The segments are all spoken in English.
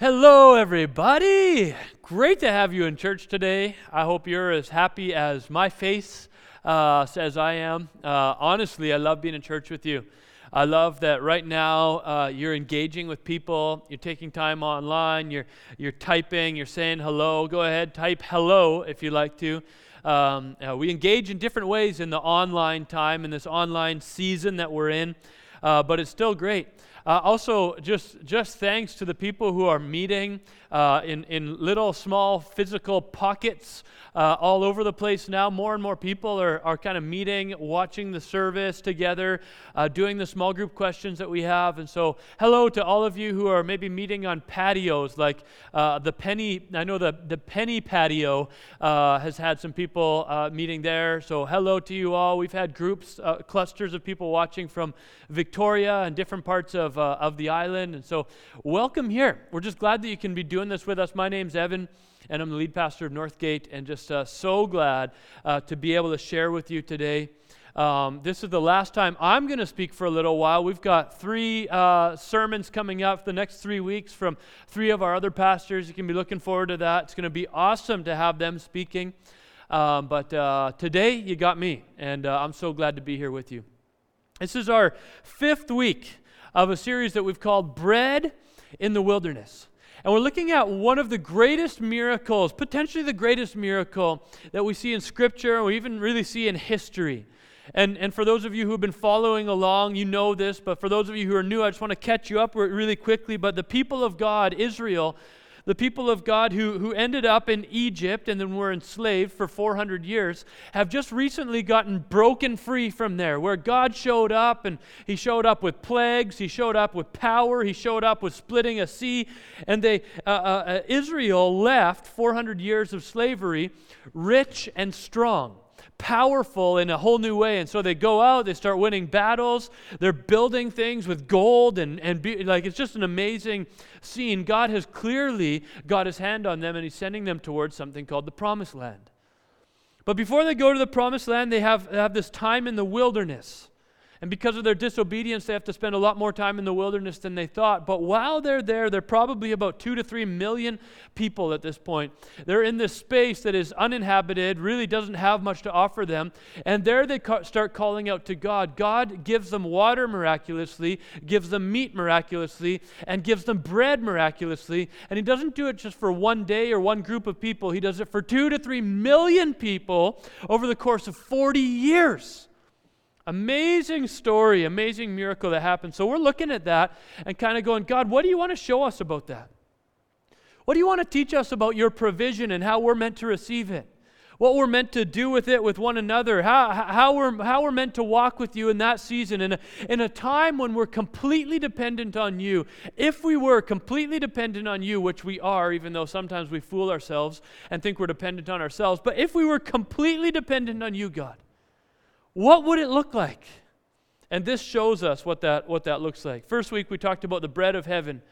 Hello, everybody. Great to have you in church today. I hope you're as happy as my face uh, says I am. Uh, honestly, I love being in church with you. I love that right now uh, you're engaging with people. You're taking time online. You're you're typing. You're saying hello. Go ahead, type hello if you like to. Um, uh, we engage in different ways in the online time in this online season that we're in, uh, but it's still great. Uh, also, just, just thanks to the people who are meeting uh, in, in little small physical pockets uh, all over the place now. More and more people are, are kind of meeting, watching the service together, uh, doing the small group questions that we have. And so, hello to all of you who are maybe meeting on patios, like uh, the Penny, I know the, the Penny patio uh, has had some people meeting there. So, hello to you all. We've had groups, clusters of people watching from Victoria and different parts of, of the island. And so, welcome here. We're just glad that you can be doing this with us. My name's Evan, and I'm the lead pastor of Northgate, and just uh, so glad uh, to be able to share with you today. Um, this is the last time I'm going to speak for a little while. We've got three uh, sermons coming up the next three weeks from three of our other pastors. You can be looking forward to that. It's going to be awesome to have them speaking. Um, but uh, today, you got me, and uh, I'm so glad to be here with you. This is our fifth week of a series that we've called Bread in the Wilderness. And we're looking at one of the greatest miracles, potentially the greatest miracle that we see in Scripture, or even really see in history. And, and for those of you who have been following along, you know this, but for those of you who are new, I just want to catch you up really quickly. But the people of God, Israel, the people of God who, who ended up in Egypt and then were enslaved for 400 years have just recently gotten broken free from there, where God showed up and He showed up with plagues, He showed up with power, He showed up with splitting a sea. And they, uh, uh, uh Israel left 400 years of slavery rich and strong powerful in a whole new way. And so they go out, they start winning battles, they're building things with gold, and, and be, like it's just an amazing scene. God has clearly got his hand on them, and he's sending them towards something called the promised land. But before they go to the promised land, they have, they have this time in the wilderness. And because of their disobedience, they have to spend a lot more time in the wilderness than they thought. But while they're there, they're probably about two to three million people at this point. They're in this space that is uninhabited, really doesn't have much to offer them. And there they ca- start calling out to God. God gives them water miraculously, gives them meat miraculously, and gives them bread miraculously. And He doesn't do it just for one day or one group of people, He does it for two to three million people over the course of 40 years. Amazing story, amazing miracle that happened. So we're looking at that and kind of going, God, what do you want to show us about that? What do you want to teach us about your provision and how we're meant to receive it? What we're meant to do with it with one another, how, how, we're, how we're meant to walk with you in that season, in a, in a time when we're completely dependent on you. If we were completely dependent on you, which we are, even though sometimes we fool ourselves and think we're dependent on ourselves, but if we were completely dependent on you, God, what would it look like? And this shows us what that, what that looks like. First week, we talked about the bread of heaven.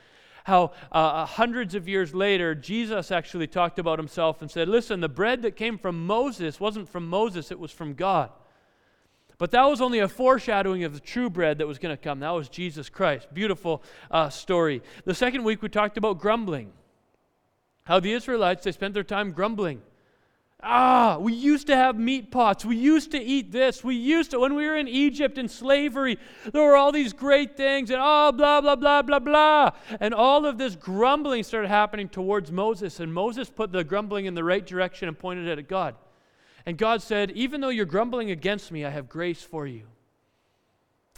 How uh, uh, hundreds of years later, Jesus actually talked about himself and said, Listen, the bread that came from Moses wasn't from Moses, it was from God. But that was only a foreshadowing of the true bread that was going to come. That was Jesus Christ. Beautiful uh, story. The second week, we talked about grumbling. How the Israelites, they spent their time grumbling. Ah, we used to have meat pots. We used to eat this. We used to, when we were in Egypt in slavery, there were all these great things, and oh, blah, blah, blah, blah, blah. And all of this grumbling started happening towards Moses, and Moses put the grumbling in the right direction and pointed it at God. And God said, Even though you're grumbling against me, I have grace for you.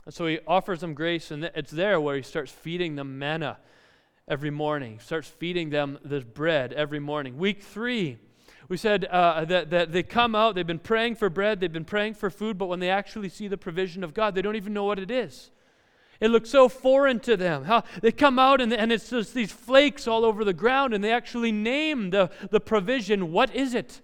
And so he offers them grace, and it's there where he starts feeding them manna every morning, starts feeding them this bread every morning. Week three, we said uh, that, that they come out, they've been praying for bread, they've been praying for food, but when they actually see the provision of God, they don't even know what it is. It looks so foreign to them. How they come out and, and it's just these flakes all over the ground, and they actually name the, the provision. What is it?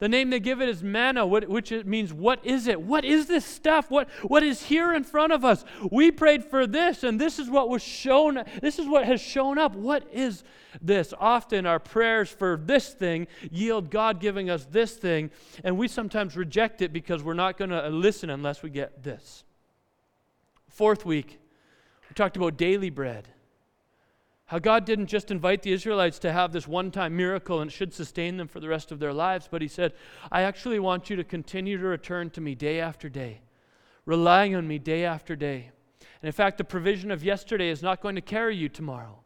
The name they give it is manna, which means what is it? What is this stuff? What, what is here in front of us? We prayed for this, and this is what was shown. This is what has shown up. What is this? Often our prayers for this thing yield God giving us this thing, and we sometimes reject it because we're not going to listen unless we get this. Fourth week, we talked about daily bread How God didn't just invite the Israelites to have this one time miracle and it should sustain them for the rest of their lives, but He said, I actually want you to continue to return to me day after day, relying on me day after day. And in fact, the provision of yesterday is not going to carry you tomorrow,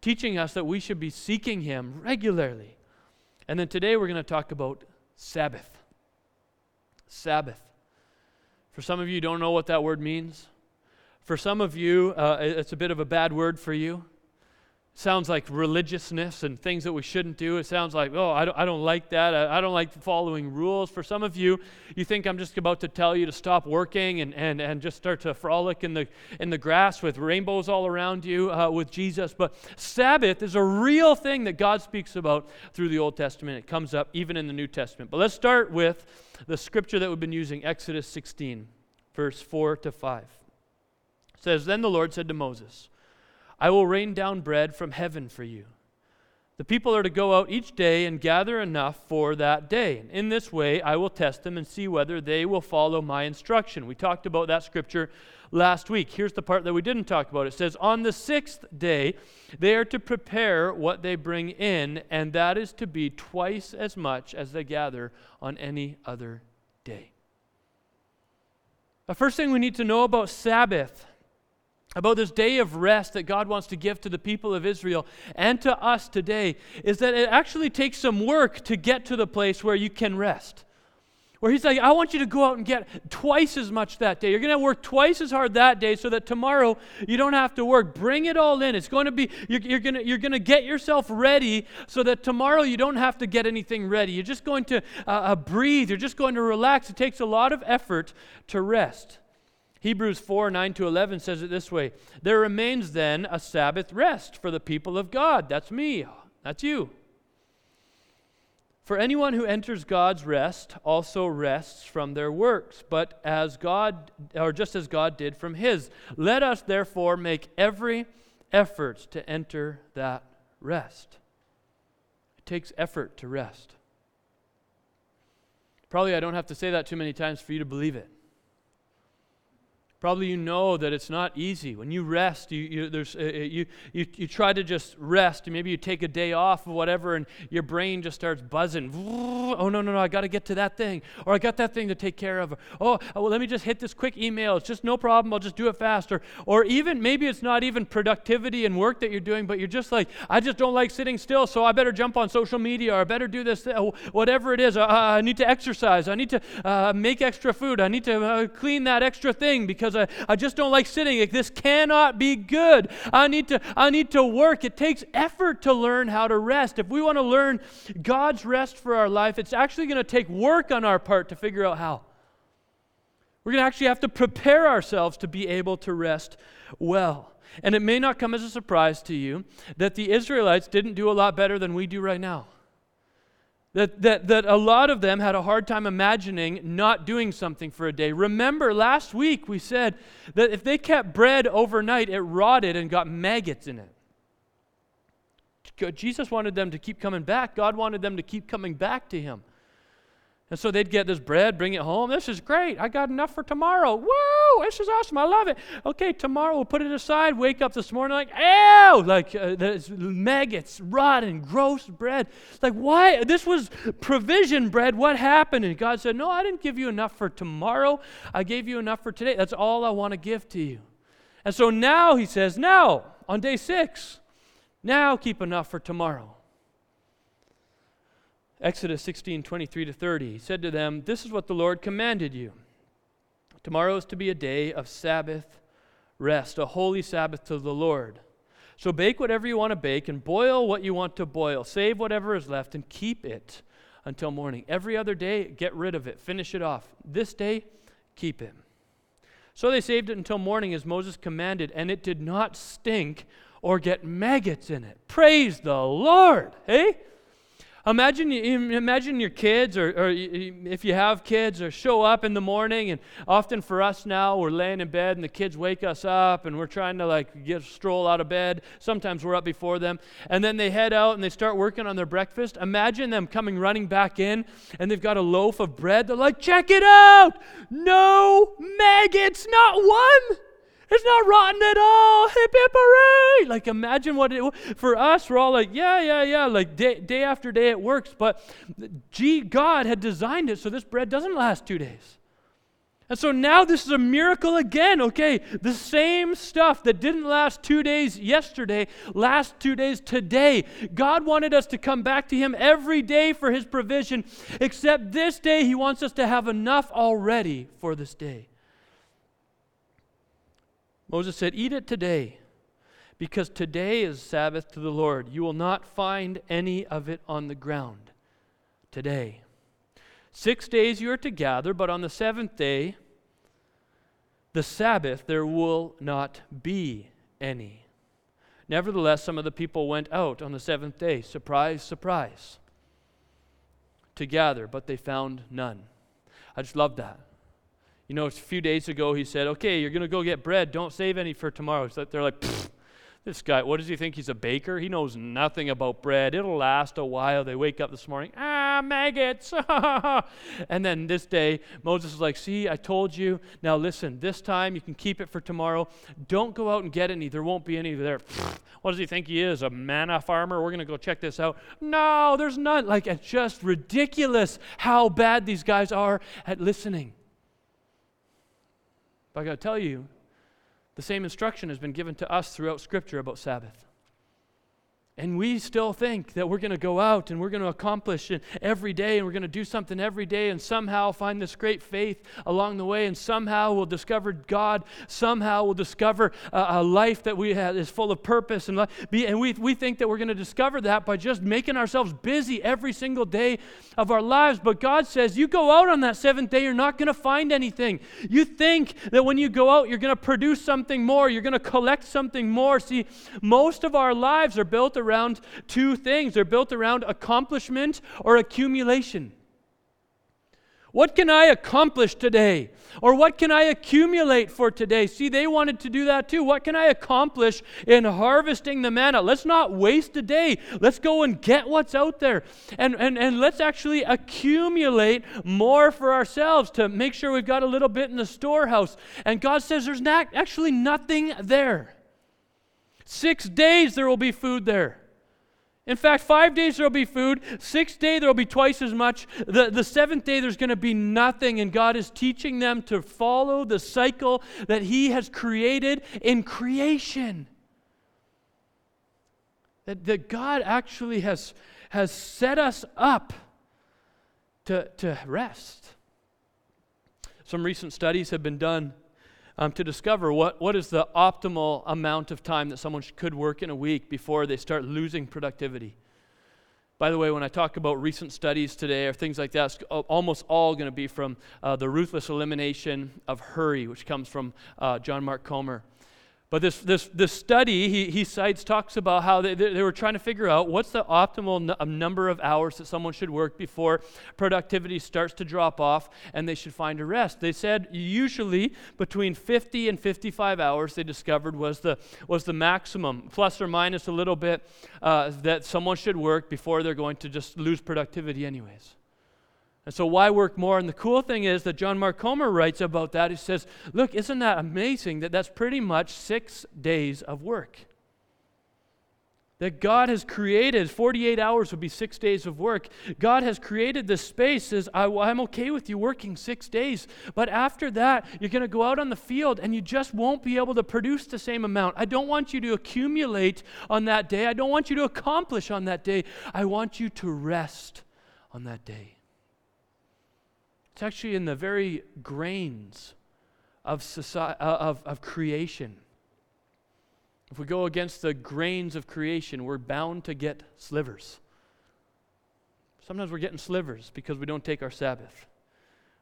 teaching us that we should be seeking Him regularly. And then today we're going to talk about Sabbath. Sabbath. For some of you don't know what that word means. For some of you, uh, it's a bit of a bad word for you sounds like religiousness and things that we shouldn't do. It sounds like, oh, I don't, I don't like that. I, I, don't like following rules. For some of you, you think I'm just about to tell you to stop working and, and, and just start to frolic in the, in the grass with rainbows all around you uh, with Jesus. But Sabbath is a real thing that God speaks about through the Old Testament. It comes up even in the New Testament. But let's start with the scripture that we've been using, Exodus 16, verse 4 to 5. It says, Then the Lord said to Moses, I will rain down bread from heaven for you. The people are to go out each day and gather enough for that day. In this way, I will test them and see whether they will follow my instruction. We talked about that scripture last week. Here's the part that we didn't talk about. It says, On the sixth day, they are to prepare what they bring in, and that is to be twice as much as they gather on any other day. The first thing we need to know about Sabbath about this day of rest that God wants to give to the people of Israel and to us today is that it actually takes some work to get to the place where you can rest. Where he's like, I want you to go out and get twice as much that day. You're going to work twice as hard that day so that tomorrow you don't have to work. Bring it all in. It's going to be, you're, you're going to, you're going to get yourself ready so that tomorrow you don't have to get anything ready. You're just going to uh, uh, breathe. You're just going to relax. It takes a lot of effort to rest. Hebrews 4 9 to 11 says it this way There remains then a Sabbath rest for the people of God. That's me. That's you. For anyone who enters God's rest also rests from their works, but as God, or just as God did from his. Let us therefore make every effort to enter that rest. It takes effort to rest. Probably I don't have to say that too many times for you to believe it. Probably you know that it's not easy. When you rest, you, you, there's, uh, uh, you, you, you try to just rest. Maybe you take a day off or whatever, and your brain just starts buzzing. Oh, no, no, no, I got to get to that thing. Or I got that thing to take care of. Oh, well, let me just hit this quick email. It's just no problem. I'll just do it faster. Or even, maybe it's not even productivity and work that you're doing, but you're just like, I just don't like sitting still, so I better jump on social media or I better do this, whatever it is. Uh, I need to exercise. I need to uh, make extra food. I need to uh, clean that extra thing because because I, I just don't like sitting. Like, this cannot be good. I need, to, I need to work. It takes effort to learn how to rest. If we want to learn God's rest for our life, it's actually going to take work on our part to figure out how. We're going to actually have to prepare ourselves to be able to rest well. And it may not come as a surprise to you that the Israelites didn't do a lot better than we do right now. That, that, that a lot of them had a hard time imagining not doing something for a day. Remember, last week we said that if they kept bread overnight, it rotted and got maggots in it. Jesus wanted them to keep coming back. God wanted them to keep coming back to Him. And so they'd get this bread, bring it home. This is great. I got enough for tomorrow. Woo! This is awesome. I love it. Okay, tomorrow we'll put it aside. Wake up this morning like, ew! Like uh, there's maggots, rotten, gross bread. Like, why? This was provision bread. What happened? And God said, No, I didn't give you enough for tomorrow. I gave you enough for today. That's all I want to give to you. And so now he says, Now, on day six, now keep enough for tomorrow. Exodus 16, 23 to 30. He said to them, This is what the Lord commanded you. Tomorrow is to be a day of Sabbath rest, a holy Sabbath to the Lord. So bake whatever you want to bake and boil what you want to boil. Save whatever is left and keep it until morning. Every other day, get rid of it, finish it off. This day, keep it. So they saved it until morning as Moses commanded, and it did not stink or get maggots in it. Praise the Lord. Hey? Imagine, imagine your kids, or, or if you have kids, or show up in the morning, and often for us now, we're laying in bed and the kids wake us up, and we're trying to like get stroll out of bed. Sometimes we're up before them, and then they head out and they start working on their breakfast. Imagine them coming running back in, and they've got a loaf of bread. They're like, "Check it out! No maggots, not one." It's not rotten at all. Hip hip hooray! Like imagine what it for us. We're all like, yeah, yeah, yeah. Like day, day after day it works. But gee, God had designed it so this bread doesn't last two days. And so now this is a miracle again. Okay, the same stuff that didn't last two days yesterday, last two days today. God wanted us to come back to Him every day for His provision, except this day He wants us to have enough already for this day. Moses said, Eat it today, because today is Sabbath to the Lord. You will not find any of it on the ground today. Six days you are to gather, but on the seventh day, the Sabbath, there will not be any. Nevertheless, some of the people went out on the seventh day, surprise, surprise, to gather, but they found none. I just love that. You know, a few days ago he said, Okay, you're going to go get bread. Don't save any for tomorrow. So they're like, this guy, what does he think? He's a baker? He knows nothing about bread. It'll last a while. They wake up this morning, ah, maggots. and then this day, Moses is like, See, I told you. Now listen, this time you can keep it for tomorrow. Don't go out and get any. There won't be any there. what does he think he is? A manna farmer? We're going to go check this out. No, there's none. Like, it's just ridiculous how bad these guys are at listening. But I got to tell you, the same instruction has been given to us throughout Scripture about Sabbath. And we still think that we're going to go out and we're going to accomplish it every day and we're going to do something every day and somehow find this great faith along the way and somehow we'll discover God. Somehow we'll discover a, a life that we have is full of purpose. And, be, and we, we think that we're going to discover that by just making ourselves busy every single day of our lives. But God says, you go out on that seventh day, you're not going to find anything. You think that when you go out, you're going to produce something more, you're going to collect something more. See, most of our lives are built around two things they're built around accomplishment or accumulation. What can I accomplish today? Or what can I accumulate for today? See, they wanted to do that too. What can I accomplish in harvesting the manna? Let's not waste a day. Let's go and get what's out there. And, and, and let's actually accumulate more for ourselves to make sure we've got a little bit in the storehouse. And God says there's not, actually nothing there. Six days there will be food there. In fact, five days there will be food. Sixth day there will be twice as much. The, the seventh day there's going to be nothing. And God is teaching them to follow the cycle that He has created in creation. That, that God actually has, has set us up to, to rest. Some recent studies have been done um, to discover what, what is the optimal amount of time that someone could work in a week before they start losing productivity. By the way, when I talk about recent studies today or things like that, it's almost all going to be from uh, the ruthless elimination of hurry, which comes from uh, John Mark Comer. But this, this, this study he, he cites talks about how they, they were trying to figure out what's the optimal n- um, number of hours that someone should work before productivity starts to drop off and they should find a rest. They said usually between 50 and 55 hours they discovered was the, was the maximum, plus or minus a little bit, uh, that someone should work before they're going to just lose productivity, anyways. And so, why work more? And the cool thing is that John Mark Comer writes about that. He says, Look, isn't that amazing that that's pretty much six days of work? That God has created, 48 hours would be six days of work. God has created this space, says, I, am okay with you working six days. But after that, you're going to go out on the field and you just won't be able to produce the same amount. I don't want you to accumulate on that day. I don't want you to accomplish on that day. I want you to rest on that day. It's actually in the very grains of, society, uh, of, of creation. If we go against the grains of creation, we're bound to get slivers. Sometimes we're getting slivers because we don't take our Sabbath.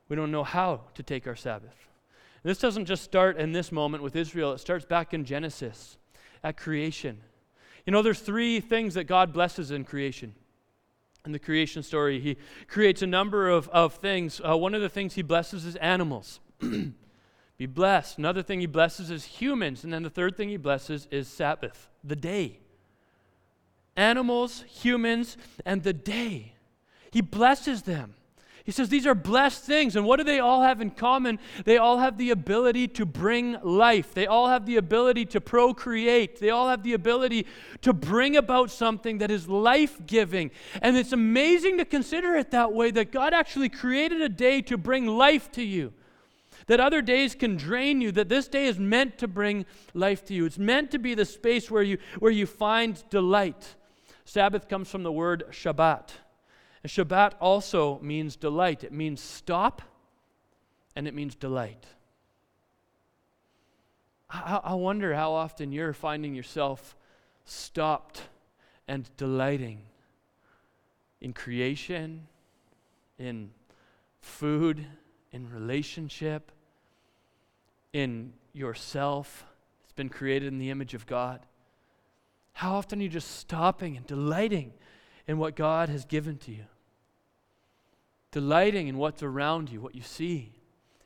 We don't know how to take our Sabbath. And this doesn't just start in this moment with Israel, it starts back in Genesis at creation. You know, there's three things that God blesses in creation in the creation story, he creates a number of, of things. Uh, one of the things he blesses is animals. Be blessed. Another thing he blesses is humans. And then the third thing he blesses is Sabbath, the day. Animals, humans, and the day. He blesses them. He says these are blessed things. And what do they all have in common? They all have the ability to bring life, they all have the ability to procreate, they all have the ability to bring about something that is life giving. And it's amazing to consider it that way that God actually created a day to bring life to you. That other days can drain you, that this day is meant to bring life to you. It's meant to be the space where you, where you find delight. Sabbath comes from the word Shabbat. And Shabbat also means delight. It means stop and it means delight. I, I wonder how often you're finding yourself stopped and delighting in creation, in food, in relationship, in yourself. It's been created in the image of God. How often are you just stopping and delighting in what God has given to you? Delighting in what's around you, what you see.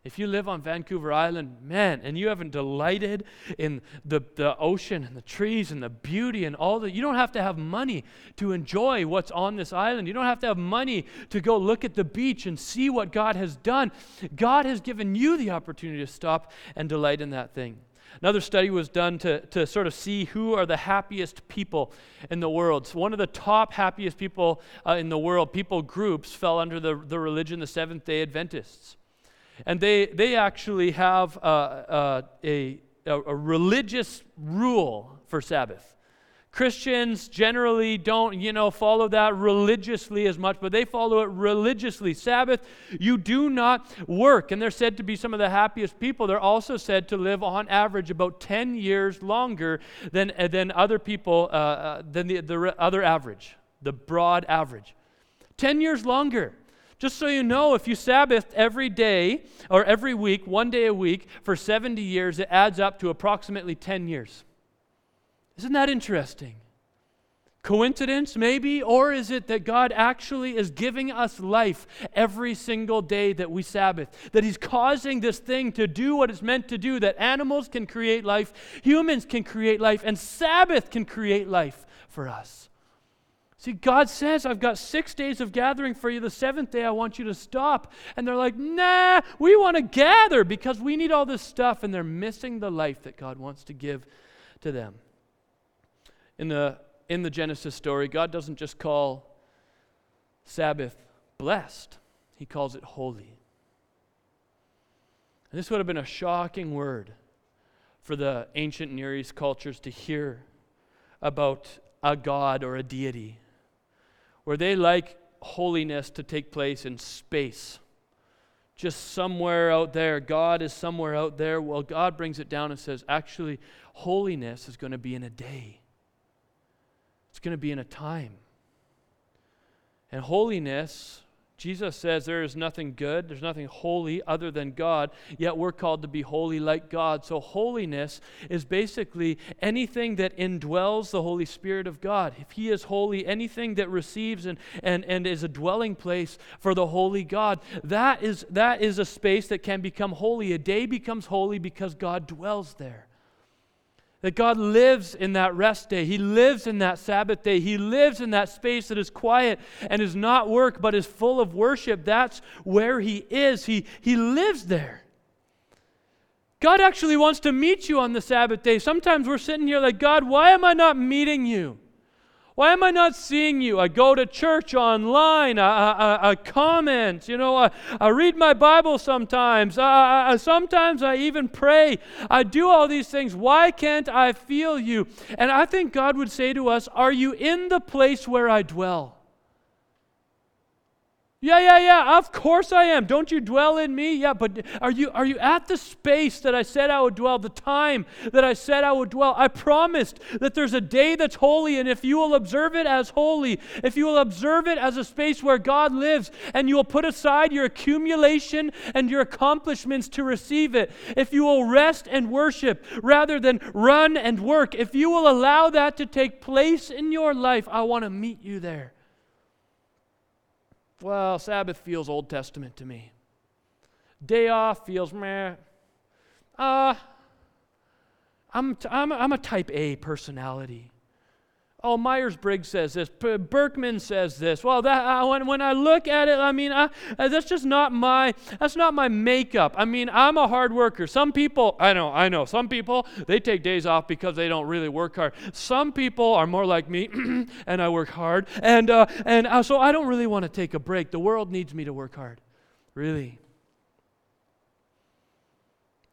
If you live on Vancouver Island, man, and you haven't delighted in the, the ocean and the trees and the beauty and all that, you don't have to have money to enjoy what's on this island. You don't have to have money to go look at the beach and see what God has done. God has given you the opportunity to stop and delight in that thing. Another study was done to, to sort of see who are the happiest people in the world. So one of the top happiest people uh, in the world, people groups, fell under the, the religion, the Seventh day Adventists. And they, they actually have uh, uh, a, a, a religious rule for Sabbath. Christians generally don't, you know, follow that religiously as much, but they follow it religiously. Sabbath, you do not work. And they're said to be some of the happiest people. They're also said to live on average about 10 years longer than, uh, than other people, uh, uh, than the, the other average, the broad average. 10 years longer. Just so you know, if you Sabbath every day or every week, one day a week, for 70 years, it adds up to approximately 10 years. Isn't that interesting? Coincidence, maybe? Or is it that God actually is giving us life every single day that we Sabbath? That He's causing this thing to do what it's meant to do, that animals can create life, humans can create life, and Sabbath can create life for us. See, God says, I've got six days of gathering for you. The seventh day, I want you to stop. And they're like, nah, we want to gather because we need all this stuff. And they're missing the life that God wants to give to them. In the, in the Genesis story, God doesn't just call Sabbath blessed, He calls it holy. And this would have been a shocking word for the ancient Near East cultures to hear about a god or a deity where they like holiness to take place in space. Just somewhere out there. God is somewhere out there. Well, God brings it down and says, actually, holiness is going to be in a day, going to be in a time. And holiness Jesus says there is nothing good, there's nothing holy other than God, yet we're called to be holy like God. So, holiness is basically anything that indwells the Holy Spirit of God. If He is holy, anything that receives and, and, and is a dwelling place for the holy God, that is, that is a space that can become holy. A day becomes holy because God dwells there. That God lives in that rest day. He lives in that Sabbath day. He lives in that space that is quiet and is not work but is full of worship. That's where He is. He, he lives there. God actually wants to meet you on the Sabbath day. Sometimes we're sitting here like, God, why am I not meeting you? Why am I not seeing you? I go to church online. I, I, I comment. You know, I, I read my Bible sometimes. I, I, sometimes I even pray. I do all these things. Why can't I feel you? And I think God would say to us, Are you in the place where I dwell? Yeah, yeah, yeah. Of course I am. Don't you dwell in me? Yeah, but are you are you at the space that I said I would dwell, the time that I said I would dwell? I promised that there's a day that's holy, and if you will observe it as holy, if you will observe it as a space where God lives, and you will put aside your accumulation and your accomplishments to receive it, if you will rest and worship rather than run and work, if you will allow that to take place in your life, I want to meet you there. Well, Sabbath feels Old Testament to me. Day off feels meh. Uh, I'm, t- I'm, I'm a type A personality. Oh, Myers Briggs says this. Birkman says this. Well, that uh, when, when I look at it, I mean, I, uh, that's just not my that's not my makeup. I mean, I'm a hard worker. Some people, I know, I know. Some people they take days off because they don't really work hard. Some people are more like me, and I work hard, and uh, and uh, so I don't really want to take a break. The world needs me to work hard, really.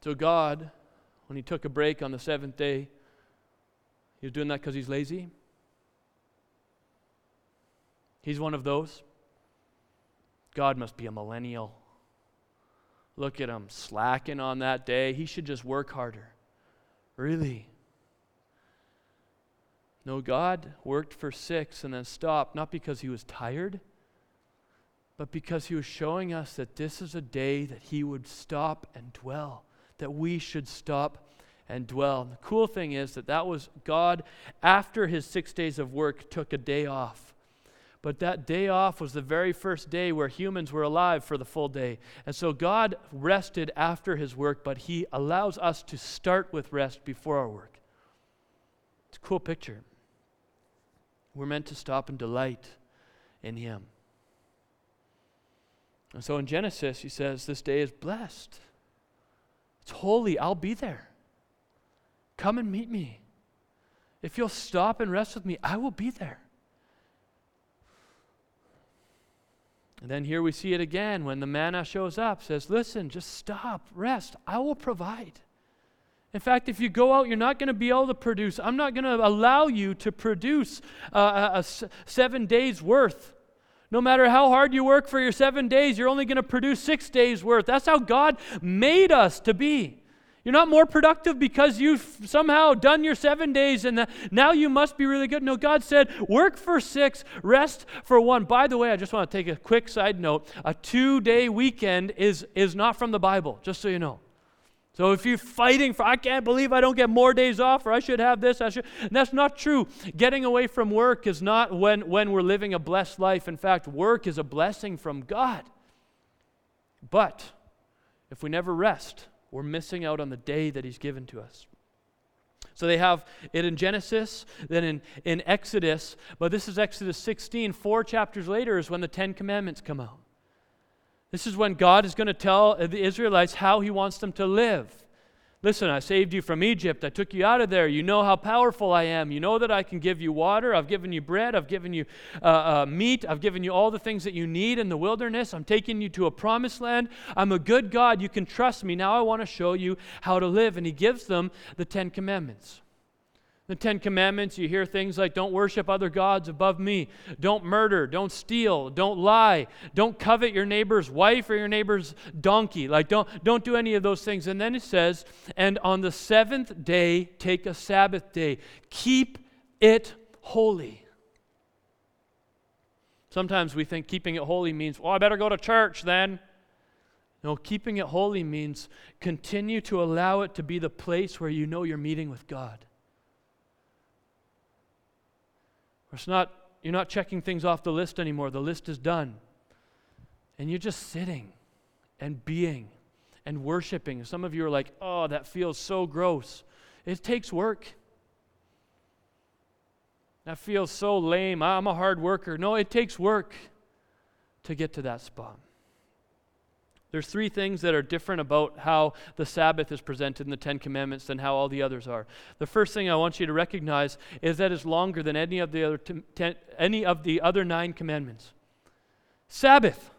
So God, when He took a break on the seventh day, He was doing that because He's lazy. He's one of those. God must be a millennial. Look at him slacking on that day. He should just work harder. Really? No, God worked for six and then stopped, not because he was tired, but because he was showing us that this is a day that he would stop and dwell, that we should stop and dwell. And the cool thing is that that was God, after his six days of work, took a day off but that day off was the very first day where humans were alive for the full day. And so God rested after his work, but he allows us to start with rest before our work. It's a cool picture. We're meant to stop and delight in him. And so in Genesis, he says, This day is blessed. It's holy. I'll be there. Come and meet me. If you'll stop and rest with me, I will be there. And then here we see it again when the manna shows up, says, Listen, just stop, rest. I will provide. In fact, if you go out, you're not going to be able to produce. I'm not going to allow you to produce uh, a, a seven days worth. No matter how hard you work for your seven days, you're only going to produce six days worth. That's how God made us to be. You're not more productive because you've somehow done your seven days and the, now you must be really good. No, God said, work for six, rest for one. By the way, I just want to take a quick side note. A two day weekend is, is not from the Bible, just so you know. So if you're fighting for, I can't believe I don't get more days off, or I should have this, I should, that's not true. Getting away from work is not when, when we're living a blessed life. In fact, work is a blessing from God. But if we never rest, we're missing out on the day that He's given to us. So they have it in Genesis, then in, in Exodus, but this is Exodus 16. Four chapters later is when the Ten Commandments come out. This is when God is going to tell the Israelites how He wants them to live. Listen, I saved you from Egypt. I took you out of there. You know how powerful I am. You know that I can give you water. I've given you bread. I've given you uh, uh, meat. I've given you all the things that you need in the wilderness. I'm taking you to a promised land. I'm a good God. You can trust me. Now I want to show you how to live. And He gives them the Ten Commandments. The Ten Commandments, you hear things like don't worship other gods above me, don't murder, don't steal, don't lie, don't covet your neighbor's wife or your neighbor's donkey. Like, don't, don't do any of those things. And then it says, and on the seventh day, take a Sabbath day, keep it holy. Sometimes we think keeping it holy means, well, I better go to church then. No, keeping it holy means continue to allow it to be the place where you know you're meeting with God. It's not, you're not checking things off the list anymore. The list is done. And you're just sitting and being and worshiping. Some of you are like, oh, that feels so gross. It takes work. That feels so lame. I'm a hard worker. No, it takes work to get to that spot. There's three things that are different about how the Sabbath is presented in the Ten Commandments than how all the others are. The first thing I want you to recognize is that it's longer than any of the other, ten, any of the other nine commandments. Sabbath.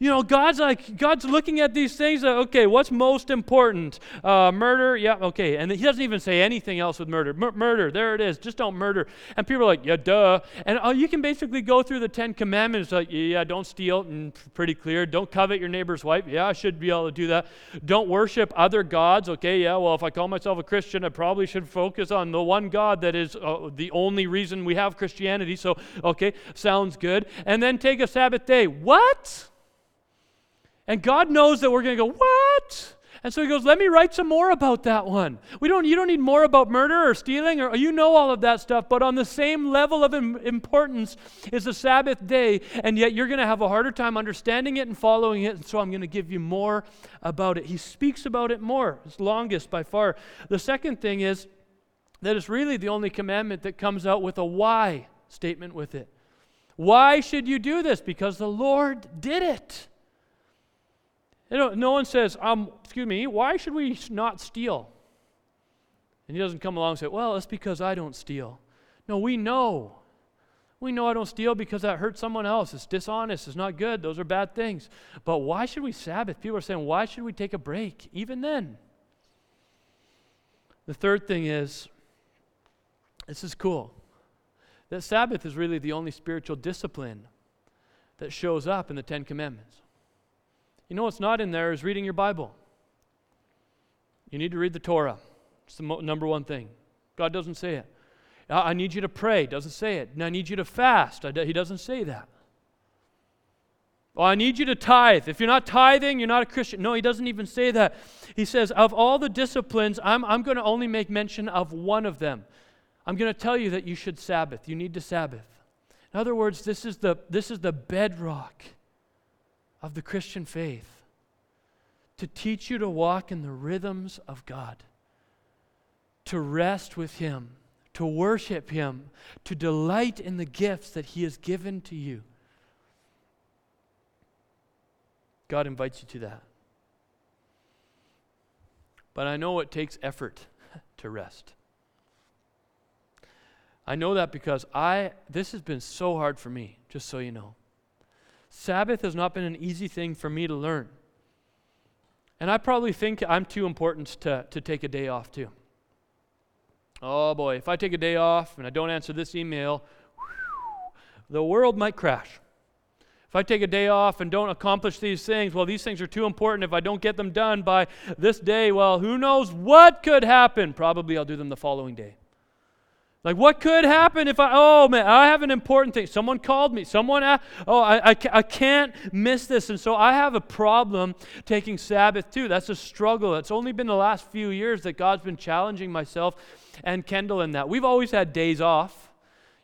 You know, God's like, God's looking at these things. Like, okay, what's most important? Uh, murder? Yeah, okay. And he doesn't even say anything else with murder. Murder, there it is. Just don't murder. And people are like, yeah, duh. And uh, you can basically go through the Ten Commandments like, yeah, don't steal. And pretty clear. Don't covet your neighbor's wife. Yeah, I should be able to do that. Don't worship other gods. Okay, yeah, well, if I call myself a Christian, I probably should focus on the one God that is uh, the only reason we have Christianity. So, okay, sounds good. And then take a Sabbath day. What? And God knows that we're going to go, What? And so he goes, Let me write some more about that one. We don't, you don't need more about murder or stealing, or you know all of that stuff, but on the same level of importance is the Sabbath day, and yet you're going to have a harder time understanding it and following it, and so I'm going to give you more about it. He speaks about it more. It's longest by far. The second thing is, that it's really the only commandment that comes out with a why statement with it. Why should you do this? Because the Lord did it. No one says, um, excuse me, why should we not steal? And he doesn't come along and say, well, it's because I don't steal. No, we know. We know I don't steal because that hurts someone else. It's dishonest. It's not good. Those are bad things. But why should we Sabbath? People are saying, why should we take a break? Even then. The third thing is this is cool. That Sabbath is really the only spiritual discipline that shows up in the Ten Commandments. You know what's not in there is reading your Bible. You need to read the Torah. It's the mo- number one thing. God doesn't say it. I need you to pray. Doesn't say it. I need you to fast. He doesn't say that. Well, I need you to tithe. If you're not tithing, you're not a Christian. No, he doesn't even say that. He says, of all the disciplines, I'm, I'm going to only make mention of one of them. I'm going to tell you that you should Sabbath. You need to Sabbath. In other words, this is the, this is the bedrock of the Christian faith to teach you to walk in the rhythms of God, to rest with Him, to worship Him, to delight in the gifts that He has given to you. God invites you to that. But I know it takes effort to rest. I know that because I this has been so hard for me, just so you know. Sabbath has not been an easy thing for me to learn. And I probably think I'm too important to, to take a day off too. Oh boy, if I take a day off and I don't answer this email, the world might crash. If I take a day off and don't accomplish these things, well, these things are too important. If I don't get them done by this day, well, who knows what could happen? Probably I'll do them the following day. Like, what could happen if I, oh man, I have an important thing. Someone called me. Someone, asked, oh, I, I, I can't miss this. And so I have a problem taking Sabbath too. That's a struggle. It's only been the last few years that God's been challenging myself and Kendall in that. We've always had days off.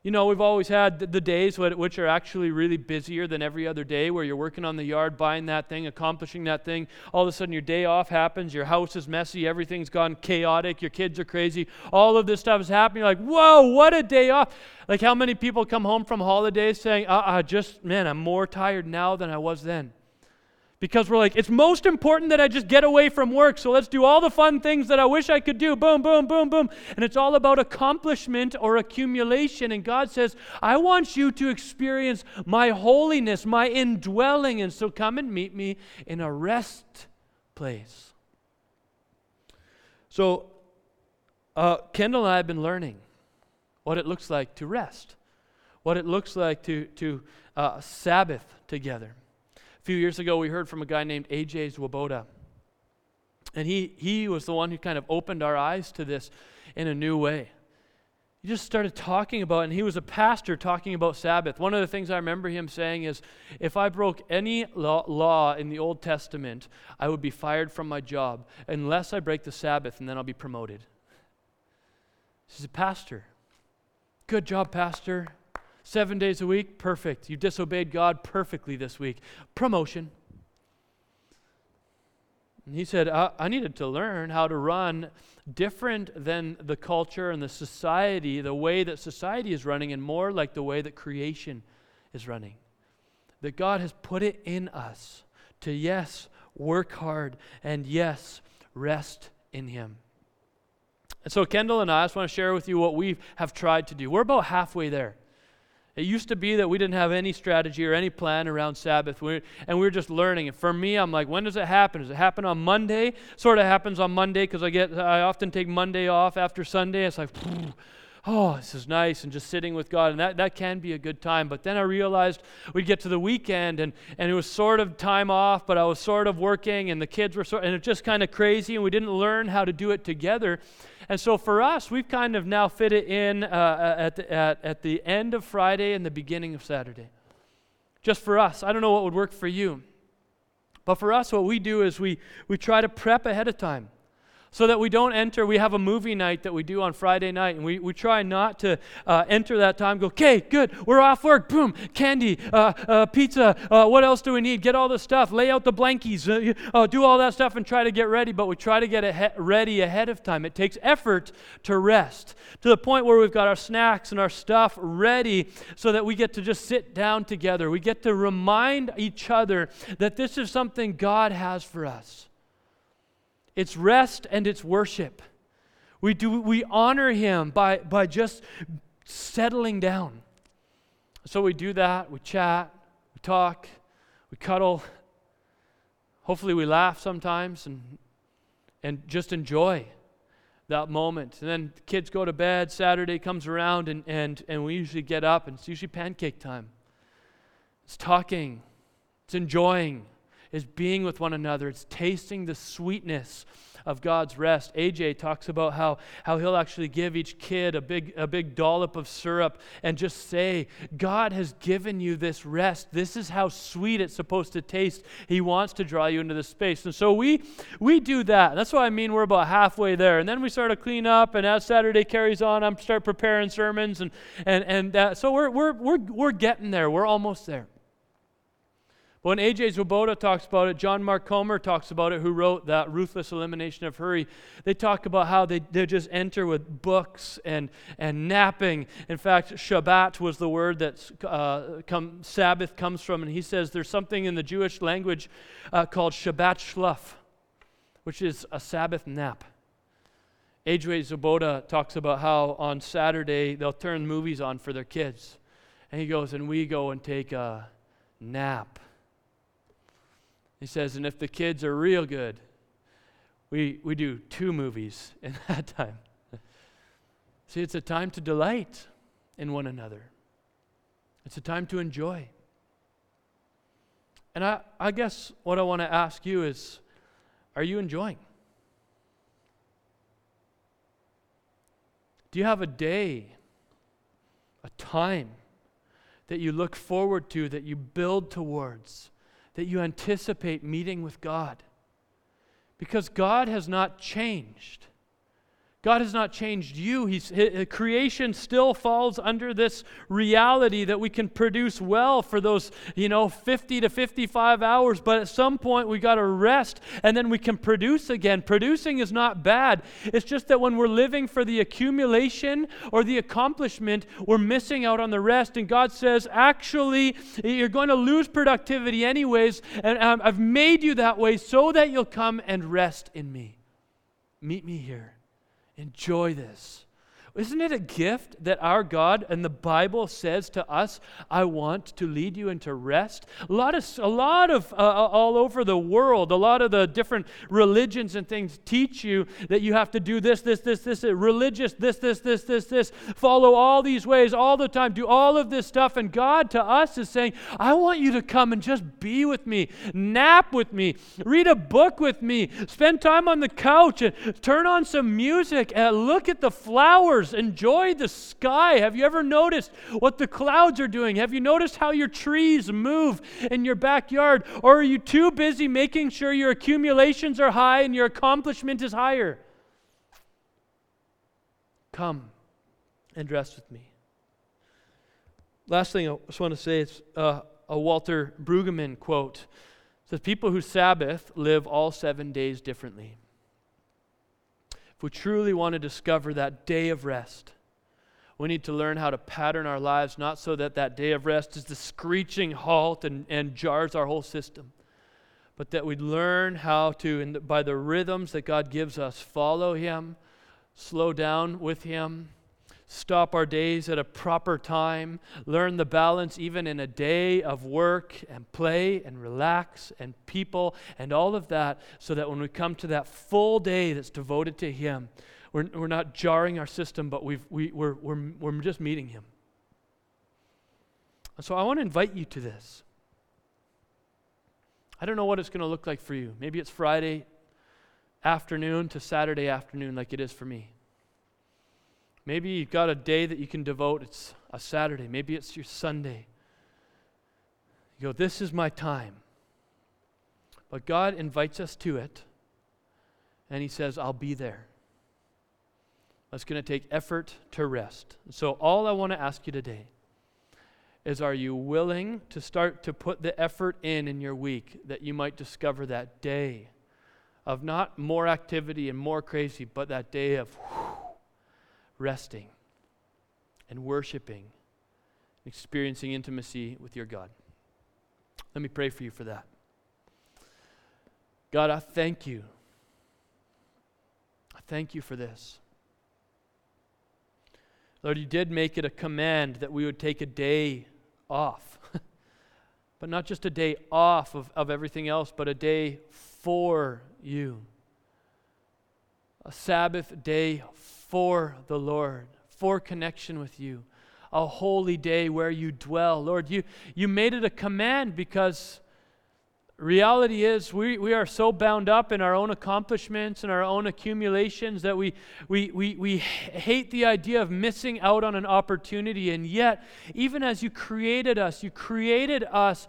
You know, we've always had the days which are actually really busier than every other day where you're working on the yard, buying that thing, accomplishing that thing. All of a sudden, your day off happens, your house is messy, everything's gone chaotic, your kids are crazy. All of this stuff is happening. You're like, whoa, what a day off. Like, how many people come home from holidays saying, uh uh, just, man, I'm more tired now than I was then? Because we're like, it's most important that I just get away from work. So let's do all the fun things that I wish I could do. Boom, boom, boom, boom. And it's all about accomplishment or accumulation. And God says, I want you to experience my holiness, my indwelling. And so come and meet me in a rest place. So, uh, Kendall and I have been learning what it looks like to rest, what it looks like to, to uh, Sabbath together. A few years ago, we heard from a guy named A.J. Swoboda. And he, he was the one who kind of opened our eyes to this in a new way. He just started talking about, and he was a pastor talking about Sabbath. One of the things I remember him saying is if I broke any law, law in the Old Testament, I would be fired from my job unless I break the Sabbath, and then I'll be promoted. He's a pastor. Good job, pastor. Seven days a week, perfect. You disobeyed God perfectly this week. Promotion. And he said, I, I needed to learn how to run different than the culture and the society, the way that society is running, and more like the way that creation is running. That God has put it in us to, yes, work hard, and yes, rest in Him. And so, Kendall and I, I just want to share with you what we have tried to do. We're about halfway there. It used to be that we didn't have any strategy or any plan around Sabbath, we, and we were just learning. And for me, I'm like, when does it happen? Does it happen on Monday? Sort of happens on Monday because I get, I often take Monday off after Sunday. It's like, oh, this is nice, and just sitting with God, and that, that can be a good time. But then I realized we'd get to the weekend, and, and it was sort of time off, but I was sort of working, and the kids were sort, and it's just kind of crazy, and we didn't learn how to do it together. And so for us, we've kind of now fit it in uh, uh, at, the, at, at the end of Friday and the beginning of Saturday. Just for us. I don't know what would work for you. But for us, what we do is we, we try to prep ahead of time. So that we don't enter. We have a movie night that we do on Friday night, and we, we try not to uh, enter that time. Go, okay, good, we're off work. Boom, candy, uh, uh, pizza. Uh, what else do we need? Get all the stuff. Lay out the blankies. Uh, uh, do all that stuff and try to get ready. But we try to get ahe- ready ahead of time. It takes effort to rest to the point where we've got our snacks and our stuff ready, so that we get to just sit down together. We get to remind each other that this is something God has for us. It's rest and it's worship. We, do, we honor Him by, by just settling down. So we do that, we chat, we talk, we cuddle. Hopefully, we laugh sometimes and, and just enjoy that moment. And then the kids go to bed, Saturday comes around, and, and, and we usually get up, and it's usually pancake time. It's talking, it's enjoying, is being with one another, it's tasting the sweetness of God's rest. AJ talks about how, how he'll actually give each kid a big, a big dollop of syrup and just say, God has given you this rest. This is how sweet it's supposed to taste. He wants to draw you into this space. And so we, we do that. That's what I mean we're about halfway there. And then we start to clean up, and as Saturday carries on, I'm start preparing sermons. And, and, and so we're, we're, we're, we're getting there. We're almost there. When A.J. Swoboda talks about it, John Mark Comer talks about it, who wrote that Ruthless Elimination of Hurry. They talk about how they, they just enter with books and, and napping. In fact, Shabbat was the word that uh, come, Sabbath comes from, and he says there's something in the Jewish language uh, called Shabbat Shluf, which is a Sabbath nap. A.J. Swoboda talks about how on Saturday they'll turn movies on for their kids. And he goes, and we go and take a nap he says, and if the kids are real good, we, we do two movies in that time. See, it's a time to delight in one another, it's a time to enjoy. And I, I guess what I want to ask you is are you enjoying? Do you have a day, a time that you look forward to, that you build towards? That you anticipate meeting with God. Because God has not changed. God has not changed you. He's, his, creation still falls under this reality that we can produce well for those, you know, 50 to 55 hours, but at some point we got to rest and then we can produce again. Producing is not bad. It's just that when we're living for the accumulation or the accomplishment, we're missing out on the rest. And God says, actually, you're going to lose productivity anyways, and um, I've made you that way so that you'll come and rest in me. Meet me here. Enjoy this. Isn't it a gift that our God and the Bible says to us, I want to lead you into rest? A lot of, a lot of uh, uh, all over the world, a lot of the different religions and things teach you that you have to do this, this, this, this, religious, this, this, this, this, this, follow all these ways all the time, do all of this stuff. And God to us is saying, I want you to come and just be with me, nap with me, read a book with me, spend time on the couch, and turn on some music, and look at the flowers Enjoy the sky. Have you ever noticed what the clouds are doing? Have you noticed how your trees move in your backyard? Or are you too busy making sure your accumulations are high and your accomplishment is higher? Come and rest with me. Last thing I just want to say is uh, a Walter Brueggemann quote. Says, People who Sabbath live all seven days differently. If we truly want to discover that day of rest, we need to learn how to pattern our lives, not so that that day of rest is the screeching halt and, and jars our whole system, but that we learn how to, the, by the rhythms that God gives us, follow Him, slow down with Him, stop our days at a proper time, learn the balance even in a day of work and play and relax and people and all of that, so that when we come to that full day that's devoted to Him, we're, we're not jarring our system, but we've, we, we're, we're, we're just meeting Him. So I want to invite you to this. I don't know what it's going to look like for you. Maybe it's Friday afternoon to Saturday afternoon, like it is for me. Maybe you've got a day that you can devote. It's a Saturday. Maybe it's your Sunday. You go, This is my time. But God invites us to it. and He says, I'll be there. It's going to take effort to rest. So, all I want to ask you today is are you willing to start to put the effort in in your week that you might discover that day of not more activity and more crazy, but that day of whew, resting and worshiping, experiencing intimacy with your God? Let me pray for you for that. God, I thank you. I thank you for this. Lord, you did make it a command that we would take a day off. but not just a day off of, of everything else, but a day for you. A Sabbath day for the Lord, for connection with you. A holy day where you dwell. Lord, you, you made it a command because reality is we, we are so bound up in our own accomplishments and our own accumulations that we, we, we, we hate the idea of missing out on an opportunity. And yet, even as you created us, you created us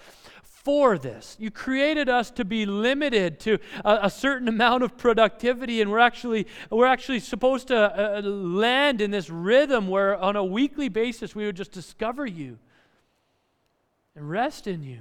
for this. You created us to be limited to a, a, certain amount of productivity, and we're actually we're actually supposed to uh, land in this rhythm where, on a weekly basis, we would just discover you and rest in you.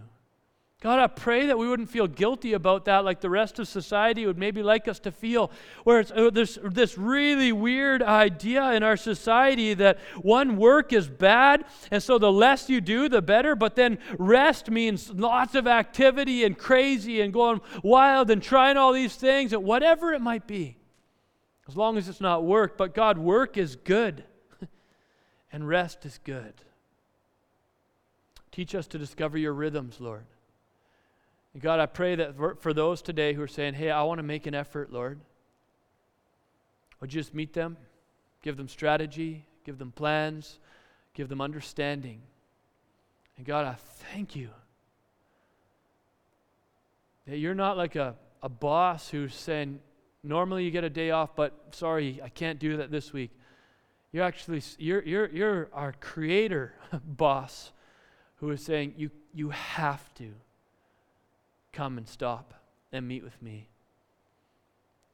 God, I pray that we wouldn't feel guilty about that like the rest of society would maybe like us to feel, where it's, uh, this really weird idea in our society that one, work is bad, and so the less you do, the better, but then rest means lots of activity and crazy and going wild and trying all these things, and whatever it might be, as long as it's not work. But God, work is good, and rest is good. Teach us to discover your rhythms, Lord. God, I pray that for those today who are saying, hey, I want to make an effort, Lord, would you just meet them, give them strategy, give them plans, give them understanding. And God, I thank you that you're not like a, a boss who's saying, normally you get a day off, but sorry, I can't do that this week. You're actually, you're, you're, you're our creator boss who is saying, you, you have to come and stop and meet with me.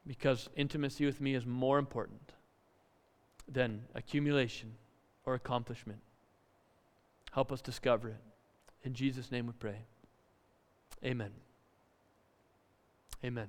Because intimacy with me is more important than accumulation or accomplishment. Help us discover it. In Jesus' name we pray. Amen. Amen.